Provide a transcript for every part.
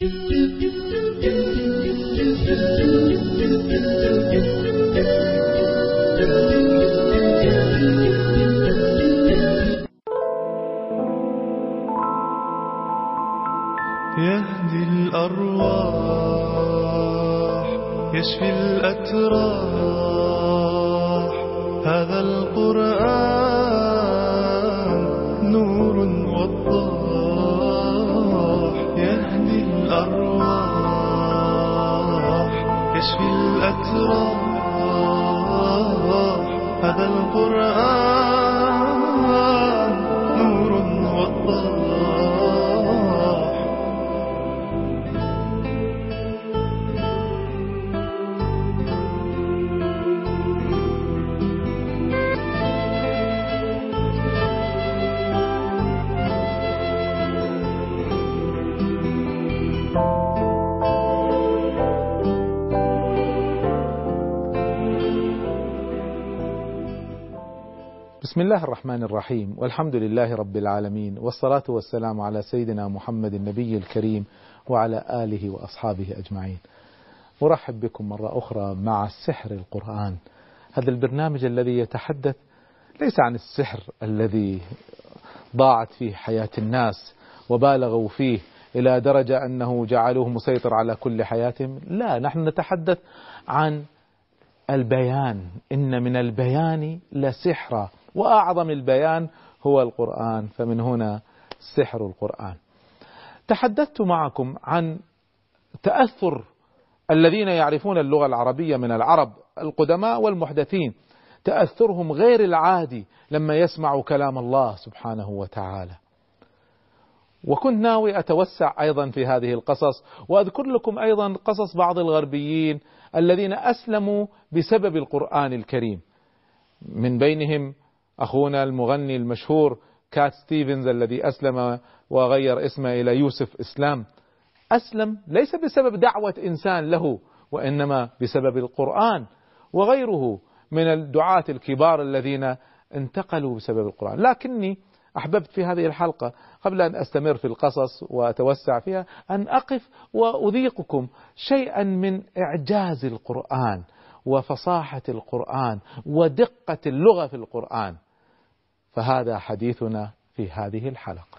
يهدي الأرواح يشفي الأتراح. هذا القرآن الأتراح هذا القرآن. بسم الله الرحمن الرحيم. والحمد لله رب العالمين. والصلاة والسلام على سيدنا محمد النبي الكريم وعلى آله وأصحابه أجمعين. أرحب بكم مرة أخرى مع سحر القرآن. هذا البرنامج الذي يتحدث ليس عن السحر الذي ضاعت فيه حياة الناس وبالغوا فيه إلى درجة أنه جعلوه مسيطر على كل حياتهم. لا نحن نتحدث عن البيان. إن من البيان لسحرا وأعظم البيان هو القرآن فمن هنا سحر القرآن. تحدثت معكم عن تأثر الذين يعرفون اللغة العربية من العرب القدماء والمحدثين. تأثرهم غير العادي لما يسمعوا كلام الله سبحانه وتعالى. وكنت ناوي أتوسع أيضا في هذه القصص وأذكر لكم أيضا قصص بعض الغربيين الذين أسلموا بسبب القرآن الكريم. من بينهم أخونا المغني المشهور كات ستيفنز الذي أسلم وغير اسمه إلى يوسف إسلام. أسلم ليس بسبب دعوة إنسان له وإنما بسبب القرآن وغيره من الدعاة الكبار الذين انتقلوا بسبب القرآن. لكني أحببت في هذه الحلقة قبل أن أستمر في القصص وأتوسع فيها أن أقف وأذيقكم شيئا من إعجاز القرآن وفصاحة القرآن ودقة اللغة في القرآن. فهذا حديثنا في هذه الحلقة.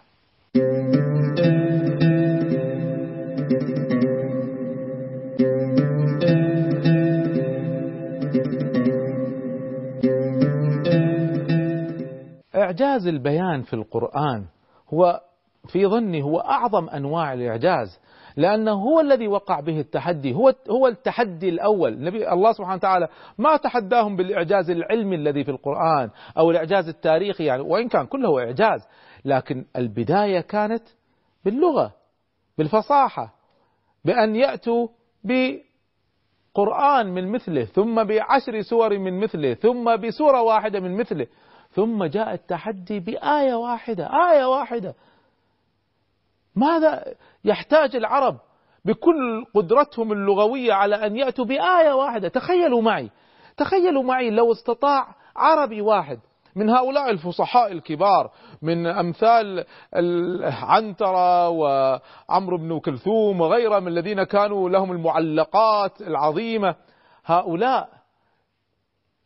إعجاز البيان في القرآن هو في ظني هو أعظم أنواع الإعجاز لأنه هو الذي وقع به التحدي. هو هو التحدي الأول. النبي الله سبحانه وتعالى ما تحداهم بالإعجاز العلمي الذي في القرآن أو الإعجاز التاريخي يعني وإن كان كله إعجاز. لكن البداية كانت باللغة بالفصاحة بأن يأتوا بقرآن من مثله ثم بعشر سور من مثله ثم بسورة واحدة من مثله ثم جاء التحدي بآية واحدة آية واحدة. ماذا يحتاج العرب بكل قدرتهم اللغوية على أن يأتوا بآية واحدة؟ تخيلوا معي تخيلوا معي لو استطاع عربي واحد من هؤلاء الفصحاء الكبار من أمثال عنترة وعمرو بن كلثوم وغيرهم الذين كانوا لهم المعلقات العظيمة هؤلاء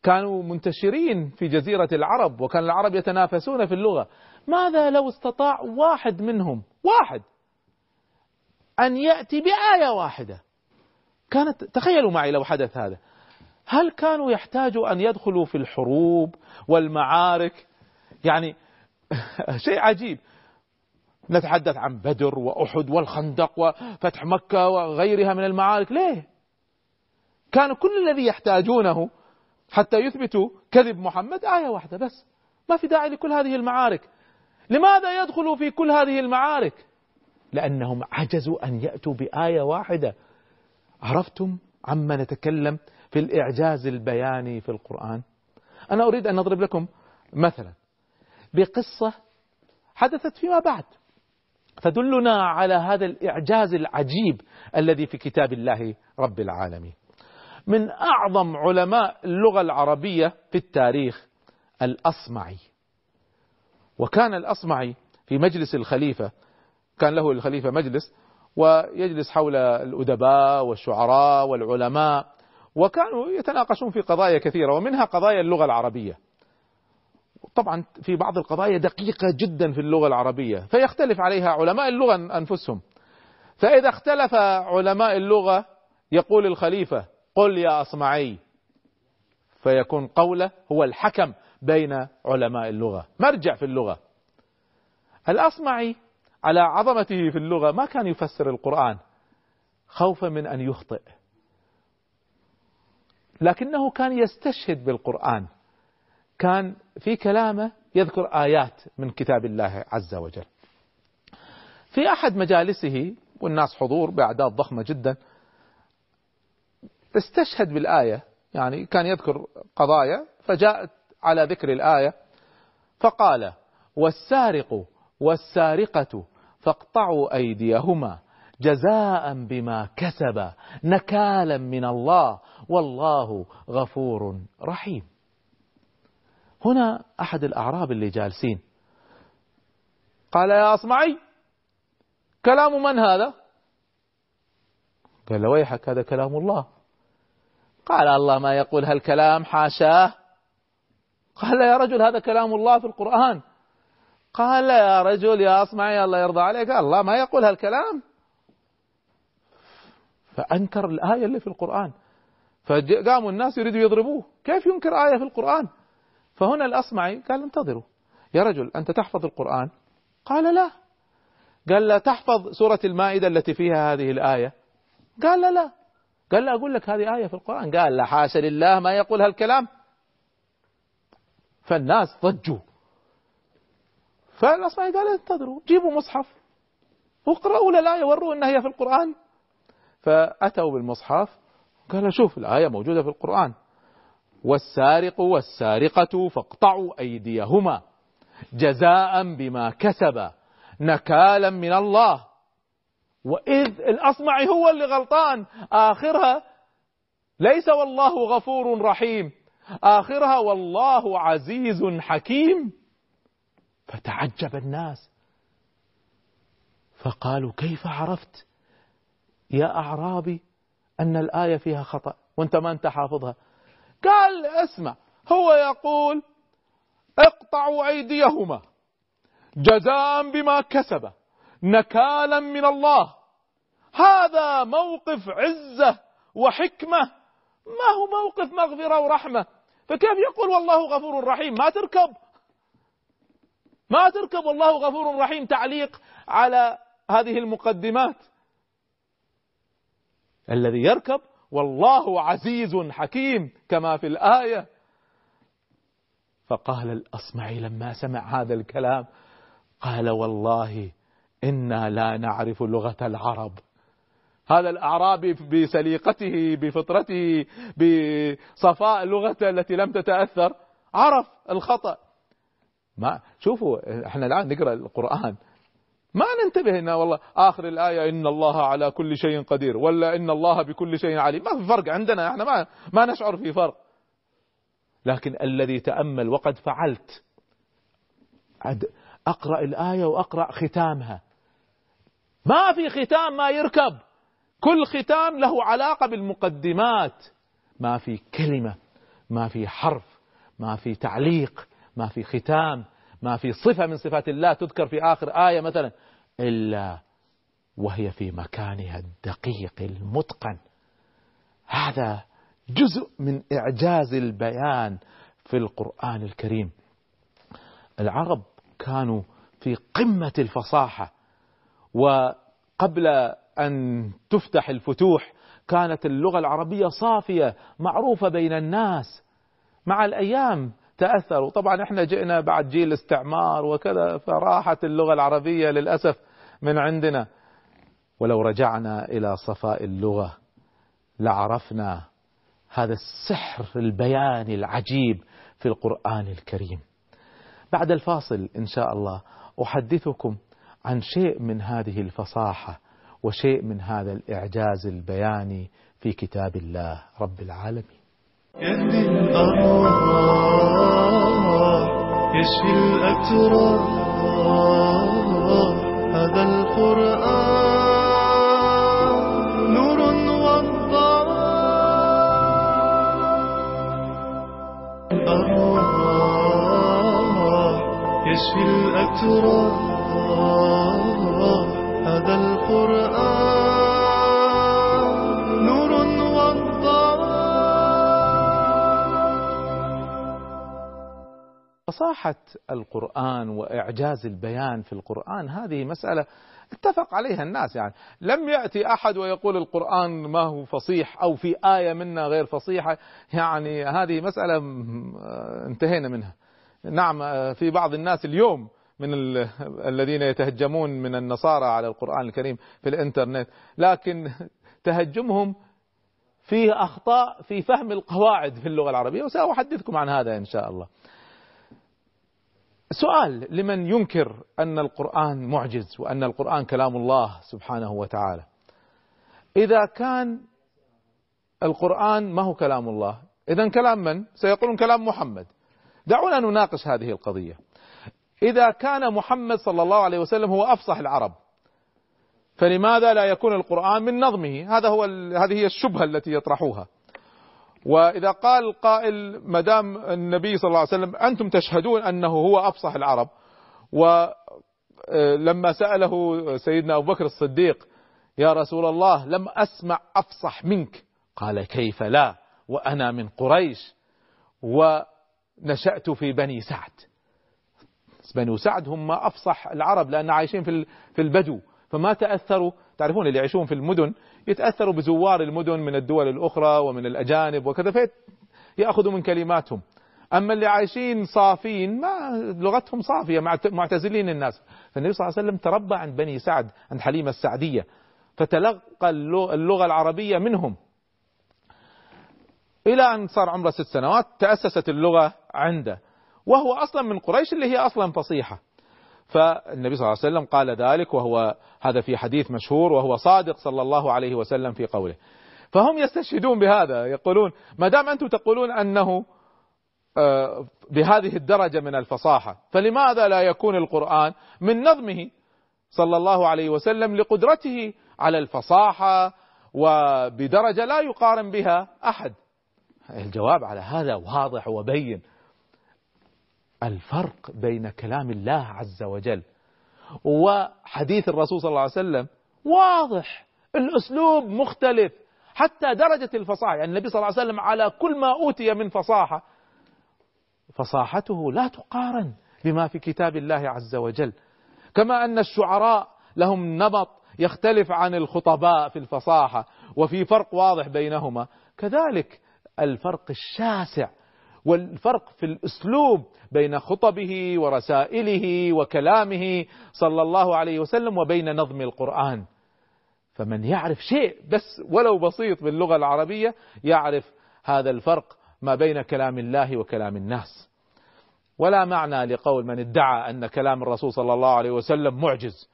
كانوا منتشرين في جزيرة العرب وكان العرب يتنافسون في اللغة. ماذا لو استطاع واحد منهم واحد أن يأتي بآية واحدة؟ كانت تخيلوا معي لو حدث هذا. هل كانوا يحتاجوا أن يدخلوا في الحروب والمعارك؟ يعني شيء عجيب. نتحدث عن بدر وأحد والخندق وفتح مكة وغيرها من المعارك. ليه؟ كان كل الذي يحتاجونه حتى يثبتوا كذب محمد آية واحدة بس. ما في داعي لكل هذه المعارك. لماذا يدخلوا في كل هذه المعارك؟ لأنهم عجزوا أن يأتوا بآية واحدة. عرفتم عما نتكلم في الإعجاز البياني في القرآن؟ أنا أريد أن نضرب لكم مثلا بقصة حدثت فيما بعد تدلنا على هذا الإعجاز العجيب الذي في كتاب الله رب العالمين. من أعظم علماء اللغة العربية في التاريخ الأصمعي. وكان الأصمعي في مجلس الخليفة كان له الخليفة مجلس ويجلس حول الأدباء والشعراء والعلماء وكانوا يتناقشون في قضايا كثيرة ومنها قضايا اللغة العربية. طبعا في بعض القضايا دقيقة جدا في اللغة العربية فيختلف عليها علماء اللغة أنفسهم. فإذا اختلف علماء اللغة يقول الخليفة قل يا أصمعي فيكون قوله هو الحكم بين علماء اللغة. مرجع في اللغة. الأصمعي على عظمته في اللغة ما كان يفسر القرآن خوفا من أن يخطئ. لكنه كان يستشهد بالقرآن. كان في كلامه يذكر آيات من كتاب الله عز وجل. في أحد مجالسه والناس حضور بأعداد ضخمة جدا استشهد بالآية يعني كان يذكر قضايا فجاءت على ذكر الآية فقال والسارق والسارقة فاقطعوا أيديهما جزاء بما كسب نكالا من الله والله غفور رحيم. هنا أحد الأعراب اللي جالسين. قال يا أصمعي كلام من هذا؟ قال له ويحك هذا كلام الله. قال الله ما يقول هالكلام حاشاه. قال يا رجل هذا كلام الله في القرآن. قال يا رجل يا أصمعي الله يرضى عليك الله ما يقول هالكلام. فأنكر الآية اللي في القرآن. فقاموا الناس يريدوا يضربوه. كيف ينكر آية في القرآن؟ فهنا الأصمعي قال انتظروا. يا رجل أنت تحفظ القرآن؟ قال لا. قال لا تحفظ سورة المائدة التي فيها هذه الآية؟ قال لا. قال لا أقول لك هذه آية في القرآن. قال لا حاشا لله ما يقول هالكلام. فالناس ضجوا. فالأصمعي قال انتظروا جيبوا مصحف واقرأوا الآية وروا أنها هي في القرآن. فأتوا بالمصحف قال شوف الآية موجودة في القرآن. والسارق والسارقة فاقطعوا أيديهما جزاء بما كسب نكالا من الله. وإذ الأصمعي هو اللي غلطان. آخرها ليس والله غفور رحيم. آخرها والله عزيز حكيم. فتعجب الناس. فقالوا كيف عرفت يا أعرابي أن الآية فيها خطأ وأنت ما أنت حافظها؟ قال اسمع هو يقول اقطعوا أيديهما جزاء بما كسب نكالا من الله. هذا موقف عزة وحكمة. ما هو موقف مغفرة ورحمة؟ فكيف يقول والله غفور رحيم؟ ما تركب. ما تركب والله غفور رحيم تعليق على هذه المقدمات. الذي يركب والله عزيز حكيم كما في الآية. فقال الأصمعي لما سمع هذا الكلام قال والله إنا لا نعرف لغة العرب. هذا الأعرابي بسليقته بفطرته بصفاء لغته التي لم تتأثر. عرف الخطأ. ما شوفوا إحنا الآن نقرأ القرآن. ما ننتبه إن والله آخر الآية إن الله على كل شيء قدير ولا إن الله بكل شيء عليم. ما في فرق عندنا إحنا ما ما نشعر في فرق. لكن الذي تأمل وقد فعلت. أقرأ الآية وأقرأ ختامها. ما في ختام ما يركب. كل ختام له علاقة بالمقدمات. ما في كلمة ما في حرف ما في تعليق ما في ختام ما في صفة من صفات الله تذكر في آخر آية مثلا إلا وهي في مكانها الدقيق المتقن. هذا جزء من إعجاز البيان في القرآن الكريم. العرب كانوا في قمة الفصاحة. وقبل أن تفتح الفتوح كانت اللغة العربية صافية معروفة بين الناس. مع الأيام تأثروا. طبعا إحنا جئنا بعد جيل استعمار وكذا فراحت اللغة العربية للأسف من عندنا. ولو رجعنا إلى صفاء اللغة لعرفنا هذا السحر البياني العجيب في القرآن الكريم. بعد الفاصل إن شاء الله أحدثكم عن شيء من هذه الفصاحة وشيء من هذا الإعجاز البياني في كتاب الله رب العالمين. يهدي الأرواح يشفي الأتراب هذا القرآن نور وضاء الأرواح يشفي الأتراب. هذا القرآن نور فصاحة القرآن وإعجاز البيان في القرآن هذه مسألة اتفق عليها الناس يعني. لم يأتي أحد ويقول القرآن ما هو فصيح أو في آية منا غير فصيحة. يعني هذه مسألة آه، انتهينا منها. نعم آه، في بعض الناس اليوم من الذين يتهجمون من النصارى على القرآن الكريم في الإنترنت. لكن تهجمهم فيه أخطاء في فهم القواعد في اللغة العربية وسأحدثكم عن هذا إن شاء الله. سؤال لمن ينكر أن القرآن معجز وأن القرآن كلام الله سبحانه وتعالى. إذا كان القرآن ما هو كلام الله إذا كلام من؟ سيقولون كلام محمد. دعونا نناقش هذه القضية. إذا كان محمد صلى الله عليه وسلم هو أفصح العرب فلماذا لا يكون القرآن من نظمه؟ هذا هو هذه هي الشبهة التي يطرحوها. وإذا قال قائل ما دام النبي صلى الله عليه وسلم أنتم تشهدون أنه هو أفصح العرب. ولما سأله سيدنا أبو بكر الصديق يا رسول الله لم أسمع أفصح منك. قال كيف لا؟ وأنا من قريش. ونشأت في بني سعد. بنو سعد هم أفصح العرب لأن عايشين في في البدو. فما تأثروا تعرفون اللي يعيشون في المدن يتأثروا بزوار المدن من الدول الأخرى ومن الأجانب وكذا فيت يأخذوا من كلماتهم. أما اللي عايشين صافين ما لغتهم صافية معتزلين الناس. فالنبي صلى الله عليه وسلم تربى عند بني سعد عند حليمة السعدية. فتلقى اللغة العربية منهم. إلى أن صار عمره ست سنوات تأسست اللغة عنده. وهو أصلا من قريش اللي هي أصلا فصيحة. فالنبي صلى الله عليه وسلم قال ذلك وهو هذا في حديث مشهور وهو صادق صلى الله عليه وسلم في قوله. فهم يستشهدون بهذا يقولون ما دام أنتم تقولون أنه آه، بهذه الدرجة من الفصاحة فلماذا لا يكون القرآن من نظمه صلى الله عليه وسلم لقدرته على الفصاحة وبدرجة لا يقارن بها أحد؟ الجواب على هذا واضح وبين. الفرق بين كلام الله عز وجل. وحديث الرسول صلى الله عليه وسلم واضح الأسلوب مختلف حتى درجة الفصاحة. يعني النبي صلى الله عليه وسلم على كل ما أوتي من فصاحة فصاحته لا تقارن بما في كتاب الله عز وجل. كما أن الشعراء لهم نمط يختلف عن الخطباء في الفصاحة وفي فرق واضح بينهما. كذلك الفرق الشاسع والفرق في الأسلوب بين خطبه ورسائله وكلامه صلى الله عليه وسلم وبين نظم القرآن. فمن يعرف شيء بس ولو بسيط باللغة العربية يعرف هذا الفرق ما بين كلام الله وكلام الناس. ولا معنى لقول من ادعى أن كلام الرسول صلى الله عليه وسلم معجز.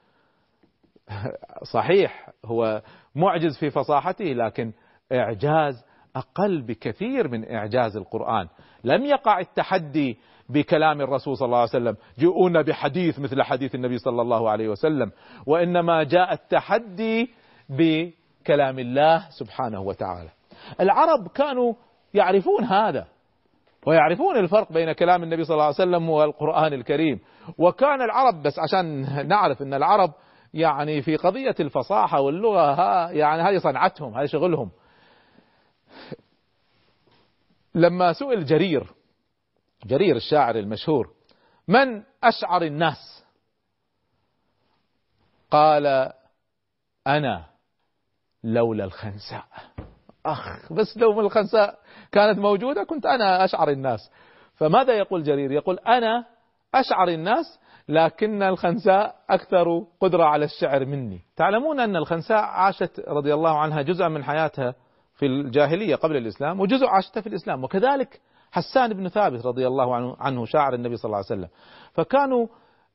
صحيح هو معجز في فصاحته لكن إعجاز أقل بكثير من إعجاز القرآن. لم يقع التحدي بكلام الرسول صلى الله عليه وسلم جئونا بحديث مثل حديث النبي صلى الله عليه وسلم وإنما جاء التحدي بكلام الله سبحانه وتعالى. العرب كانوا يعرفون هذا ويعرفون الفرق بين كلام النبي صلى الله عليه وسلم والقرآن الكريم. وكان العرب بس عشان نعرف إن العرب يعني في قضية الفصاحة واللغة ها يعني هذه صنعتهم هذا شغلهم. لما سئل جرير جرير الشاعر المشهور من أشعر الناس؟ قال أنا لولا الخنساء. أخ بس لو الخنساء كانت موجودة كنت أنا أشعر الناس. فماذا يقول جرير؟ يقول أنا أشعر الناس لكن الخنساء أكثر قدرة على الشعر مني. تعلمون أن الخنساء عاشت رضي الله عنها جزءا من حياتها في الجاهلية قبل الإسلام وجزء عاشته في الإسلام. وكذلك حسان بن ثابت رضي الله عنه, شاعر النبي صلى الله عليه وسلم. فكانوا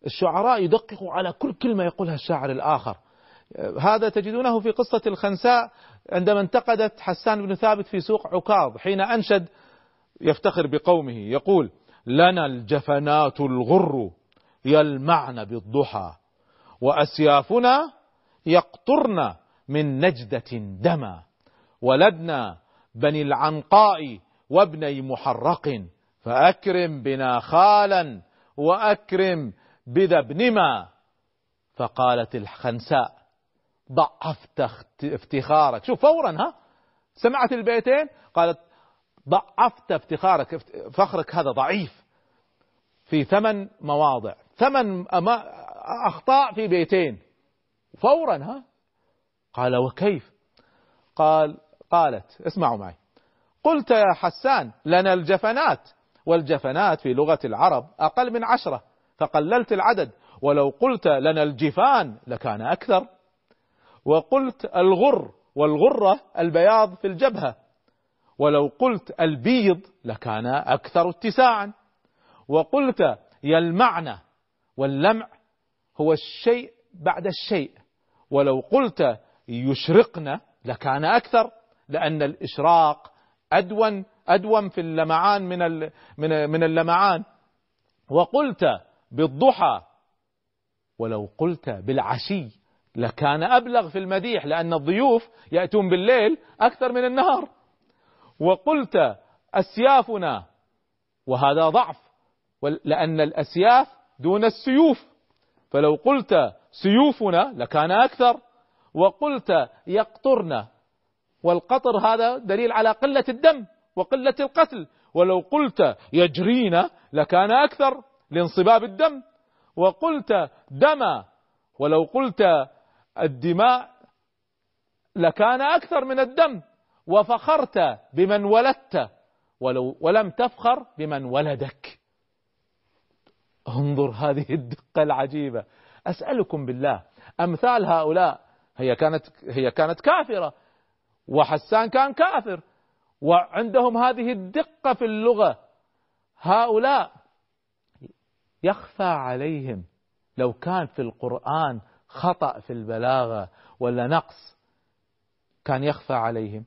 الشعراء يدققوا على كل كلمة يقولها الشاعر الآخر. هذا تجدونه في قصة الخنساء عندما انتقدت حسان بن ثابت في سوق عكاظ حين أنشد يفتخر بقومه يقول لنا الجفنات الغر يلمعن بالضحى وأسيافنا يقطرن من نجدة دما. ولدنا بني العنقاء وابني محرق فأكرم بنا خالا وأكرم بذا ابنما. فقالت الخنساء ضعفت افتخارك. شوف فورا ها؟ سمعت البيتين؟ قالت ضعفت افتخارك. فخرك هذا ضعيف. في ثمان مواضع ثمان أخطاء في بيتين. فورا ها؟ قال وكيف؟ قال قالت اسمعوا معي. قلت يا حسان لنا الجفنات. والجفنات في لغة العرب أقل من عشرة فقللت العدد. ولو قلت لنا الجفان لكان أكثر. وقلت الغر والغرة البياض في الجبهة. ولو قلت البيض لكان أكثر اتساعا. وقلت يلمعن واللمع هو الشيء بعد الشيء. ولو قلت يشرقن لكان أكثر. لأن الإشراق أدون أدوم في اللمعان من من اللمعان. وقلت بالضحى ولو قلت بالعشي لكان أبلغ في المديح لأن الضيوف يأتون بالليل أكثر من النهار. وقلت أسيافنا وهذا ضعف لأن الأسياف دون السيوف. فلو قلت سيوفنا لكان أكثر. وقلت يقطرنا والقطر هذا دليل على قلة الدم وقلة القتل. ولو قلت يجرينا لكان أكثر لانصباب الدم. وقلت دم ولو قلت الدماء لكان أكثر من الدم. وفخرت بمن ولدت ولو ولم تفخر بمن ولدك. انظر هذه الدقة العجيبة. أسألكم بالله أمثال هؤلاء هي كانت هي كانت كافرة. وحسان كان كافر. وعندهم هذه الدقة في اللغة. هؤلاء يخفى عليهم. لو كان في القرآن خطأ في البلاغة ولا نقص كان يخفى عليهم.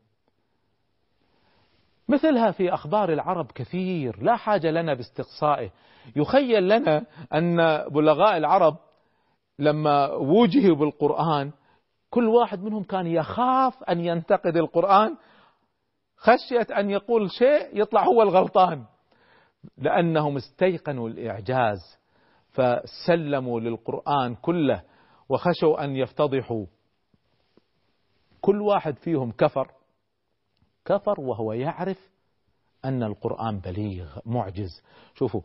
مثلها في أخبار العرب كثير. لا حاجة لنا باستقصائه. يخيل لنا أن بلغاء العرب لما وجهوا بالقرآن كل واحد منهم كان يخاف أن ينتقد القرآن خشية أن يقول شيء يطلع هو الغلطان لأنهم استيقنوا الإعجاز فسلموا للقرآن كله وخشوا أن يفتضحوا. كل واحد فيهم كفر كفر وهو يعرف أن القرآن بليغ معجز. شوفوا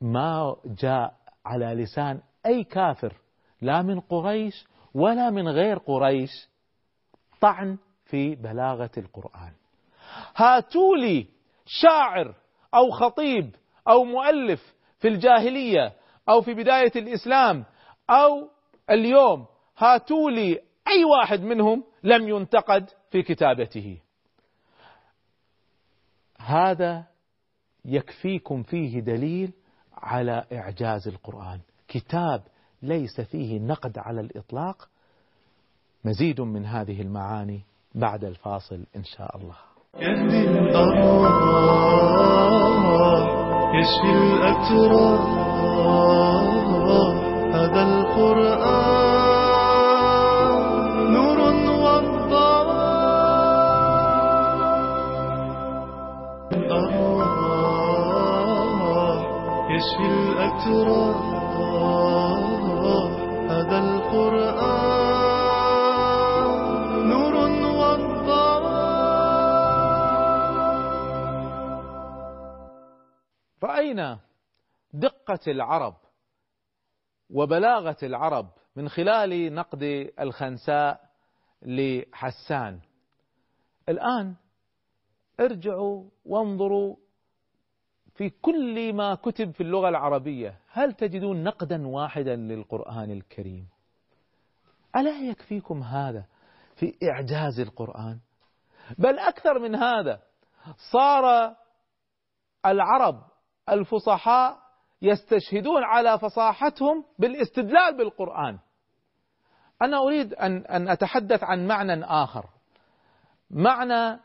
ما جاء على لسان أي كافر لا من قريش ولا من غير قريش طعن في بلاغة القرآن. هاتوا لي شاعر أو خطيب أو مؤلف في الجاهلية أو في بداية الإسلام أو اليوم هاتوا لي أي واحد منهم لم ينتقد في كتابته. هذا يكفيكم فيه دليل على إعجاز القرآن. كتاب ليس فيه نقد على الإطلاق مزيد من هذه المعاني بعد الفاصل إن شاء الله. الأرواح يشفي الأتراح هذا القرآن نور والضوء الأرواح يشفي الأتراح دقة العرب وبلاغة العرب من خلال نقد الخنساء لحسان. الآن ارجعوا وانظروا في كل ما كتب في اللغة العربية. هل تجدون نقدا واحدا للقرآن الكريم؟ ألا يكفيكم هذا في إعجاز القرآن؟ بل أكثر من هذا صار العرب الفصحاء يستشهدون على فصاحتهم بالاستدلال بالقرآن. أنا أريد أن أن أتحدث عن معنى آخر. معنى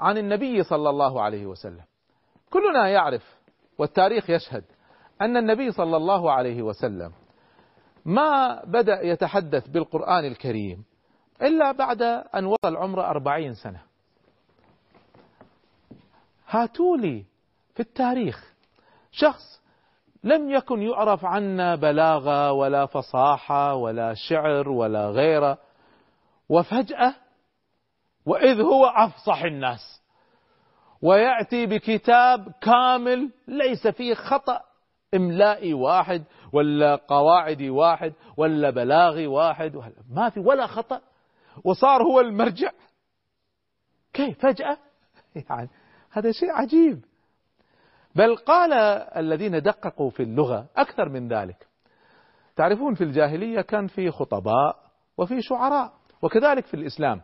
عن النبي صلى الله عليه وسلم. كلنا يعرف والتاريخ يشهد أن النبي صلى الله عليه وسلم ما بدأ يتحدث بالقرآن الكريم إلا بعد أن وصل عمره أربعين سنة. هاتوا لي في التاريخ شخص لم يكن يعرف عنا بلاغة ولا فصاحة ولا شعر ولا غيره. وفجأة وإذ هو أفصح الناس ويأتي بكتاب كامل ليس فيه خطأ إملائي واحد ولا قواعدي واحد ولا بلاغي واحد ما في ولا خطأ. وصار هو المرجع. كيف؟ فجأة؟ يعني هذا شيء عجيب. بل قال الذين دققوا في اللغة أكثر من ذلك. تعرفون في الجاهلية كان في خطباء وفي شعراء وكذلك في الإسلام.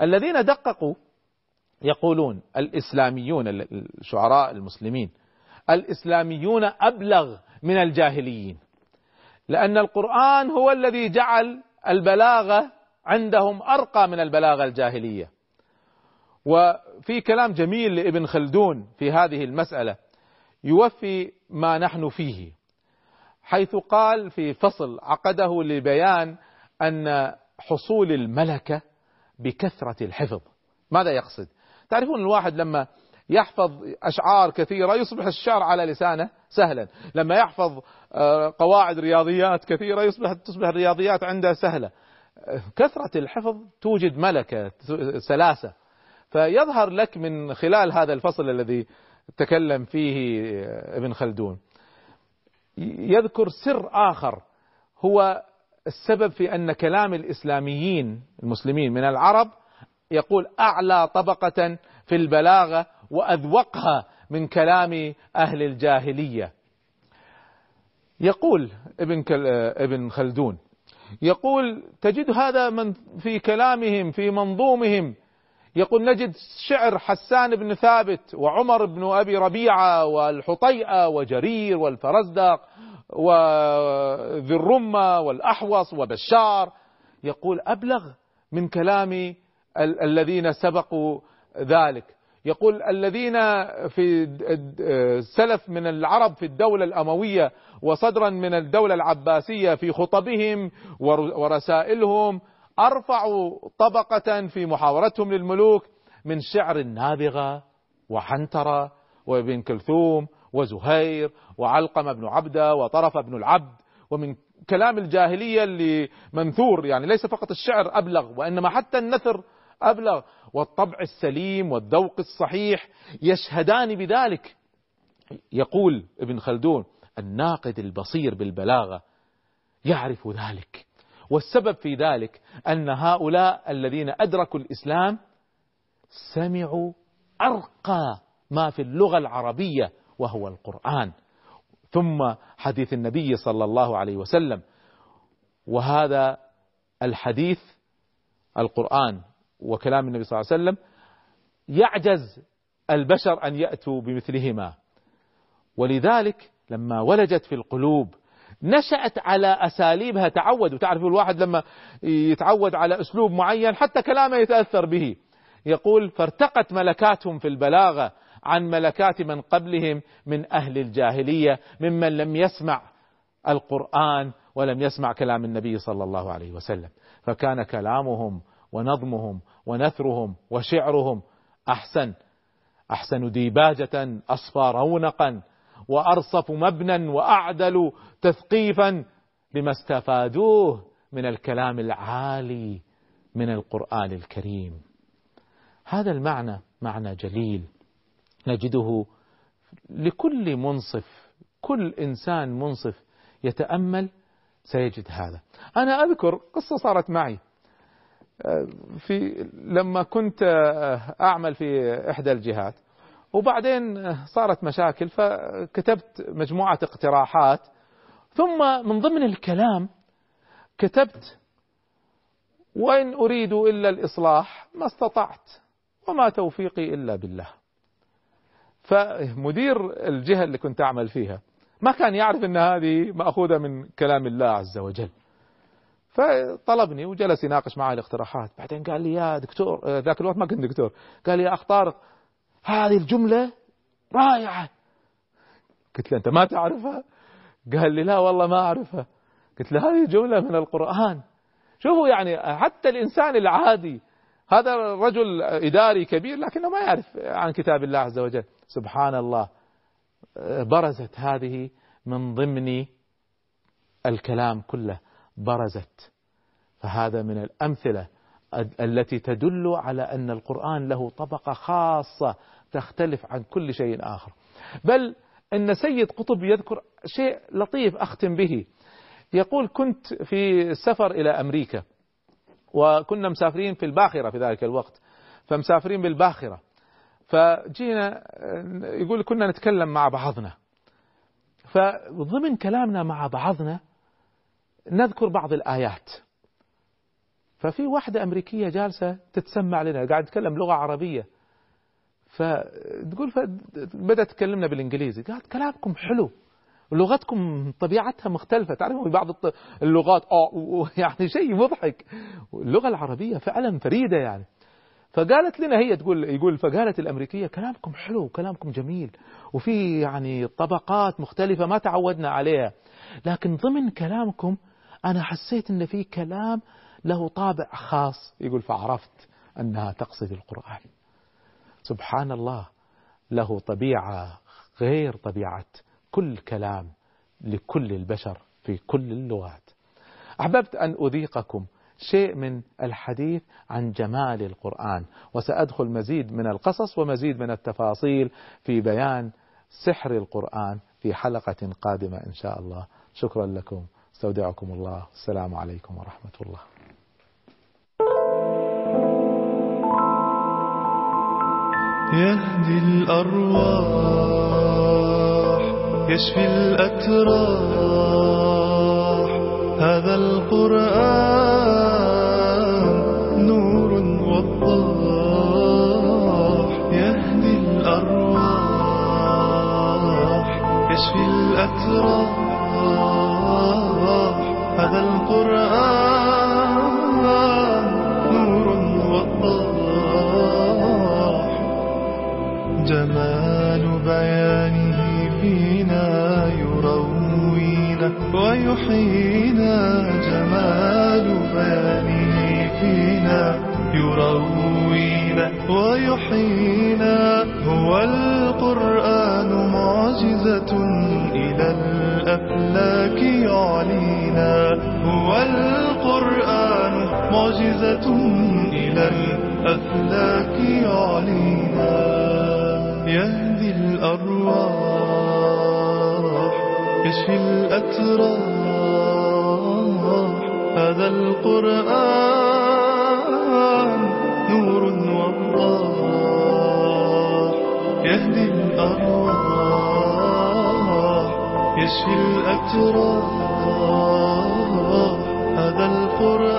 الذين دققوا يقولون الإسلاميون الشعراء المسلمين الإسلاميون أبلغ من الجاهليين لأن القرآن هو الذي جعل البلاغة عندهم أرقى من البلاغة الجاهلية. وفي كلام جميل لابن خلدون في هذه المسألة يوفي ما نحن فيه حيث قال في فصل عقده لبيان أن حصول الملكة بكثرة الحفظ. ماذا يقصد؟ تعرفون الواحد لما يحفظ أشعار كثيرة يصبح الشعر على لسانه سهلا. لما يحفظ آه، قواعد رياضيات كثيرة يصبح تصبح الرياضيات عنده سهلة. كثرة الحفظ توجد ملكة سلاسة فيظهر لك من خلال هذا الفصل الذي تكلم فيه ابن خلدون. يذكر سر آخر هو السبب في أن كلام الإسلاميين المسلمين من العرب يقول أعلى طبقة في البلاغة وأذوقها من كلام أهل الجاهلية. يقول ابن ابن خلدون يقول تجد هذا من في كلامهم في منظومهم يقول نجد شعر حسان بن ثابت وعمر بن أبي ربيعة والحطيئة وجرير والفرزدق وذي الرمة والأحوص وبشار. يقول أبلغ من كلام ال الذين سبقوا ذلك. يقول الذين في سلف من العرب في الدولة الأموية وصدرا من الدولة العباسية في خطبهم ورسائلهم أرفعوا طبقة في محاورتهم للملوك من شعر النابغة وحنترة وابن كلثوم وزهير وعلقمة بن عبدة وطرف بن العبد ومن كلام الجاهلية اللي منثور يعني ليس فقط الشعر أبلغ وإنما حتى النثر أبلغ. والطبع السليم والذوق الصحيح يشهدان بذلك. يقول ابن خلدون الناقد البصير بالبلاغة يعرف ذلك. والسبب في ذلك أن هؤلاء الذين أدركوا الإسلام سمعوا أرقى ما في اللغة العربية وهو القرآن. ثم حديث النبي صلى الله عليه وسلم وهذا الحديث القرآن وكلام النبي صلى الله عليه وسلم يعجز البشر أن يأتوا بمثلهما. ولذلك لما ولجت في القلوب نشأت على أساليبها تعود. وتعرف الواحد لما يتعود على أسلوب معين حتى كلامه يتأثر به. يقول فارتقت ملكاتهم في البلاغة عن ملكات من قبلهم من أهل الجاهلية ممن لم يسمع القرآن ولم يسمع كلام النبي صلى الله عليه وسلم. فكان كلامهم ونظمهم ونثرهم وشعرهم أحسن أحسن ديباجة أصفى رونقا. وأرصف مبنى وأعدل تثقيفا لما استفادوه من الكلام العالي من القرآن الكريم. هذا المعنى معنى جليل نجده لكل منصف كل إنسان منصف يتأمل سيجد هذا. أنا أذكر قصة صارت معي. في لما كنت أعمل في إحدى الجهات وبعدين صارت مشاكل فكتبت مجموعة اقتراحات. ثم من ضمن الكلام كتبت وإن أريد إلا الإصلاح ما استطعت وما توفيقي إلا بالله. فمدير الجهة اللي كنت أعمل فيها ما كان يعرف أن هذه مأخوذة من كلام الله عز وجل. فطلبني وجلس يناقش معي الاقتراحات. بعدين قال لي يا دكتور ذاك الوقت ما كنت دكتور. قال لي يا أخ طارق هذه الجملة رائعة. قلت له أنت ما تعرفها؟ قال لي لا والله ما أعرفها. قلت له هذه جملة من القرآن. شوفوا يعني حتى الإنسان العادي هذا رجل إداري كبير لكنه ما يعرف عن كتاب الله عز وجل. سبحان الله برزت هذه من ضمن الكلام كله. برزت. فهذا من الأمثلة التي تدل على أن القرآن له طبقة خاصة تختلف عن كل شيء آخر. بل أن سيد قطب يذكر شيء لطيف أختم به. يقول كنت في سفر إلى أمريكا وكنا مسافرين في الباخرة في ذلك الوقت. فمسافرين بالباخرة. فجينا يقول كنا نتكلم مع بعضنا. فضمن كلامنا مع بعضنا نذكر بعض الآيات. ففي واحدة أمريكية جالسة تتسمع لنا قاعد تتكلم لغة عربية. فتقول بدأت تكلمنا بالإنجليزي. قالت كلامكم حلو. لغتكم طبيعتها مختلفة. تعرفوا بعض اللغات. آه يعني شيء مضحك. اللغة العربية فعلا فريدة يعني. فقالت لنا هي تقول يقول فقالت الأمريكية كلامكم حلو كلامكم جميل. وفي يعني طبقات مختلفة ما تعودنا عليها. لكن ضمن كلامكم أنا حسيت أن في كلام له طابع خاص. يقول فعرفت أنها تقصد القرآن. سبحان الله له طبيعة غير طبيعة كل كلام لكل البشر في كل اللغات. أحببت أن أذيقكم شيء من الحديث عن جمال القرآن وسأدخل مزيد من القصص ومزيد من التفاصيل في بيان سحر القرآن في حلقة قادمة إن شاء الله. شكرا لكم. أستودعكم الله. السلام عليكم ورحمة الله. يهدي الأرواح يشفي الأتراح. هذا القرآن نور وضاح يهدي الأرواح يشفي الأتراح. ويحيينا هو القرآن معجزة إلى الأفلاك يعلينا. هو القرآن معجزة إلى الأفلاك يعلينا. يهدي الأرواح يشفي الأتراح. هذا القرآن نور يهدي الأرواح يشفي الأتراح هذا القرآن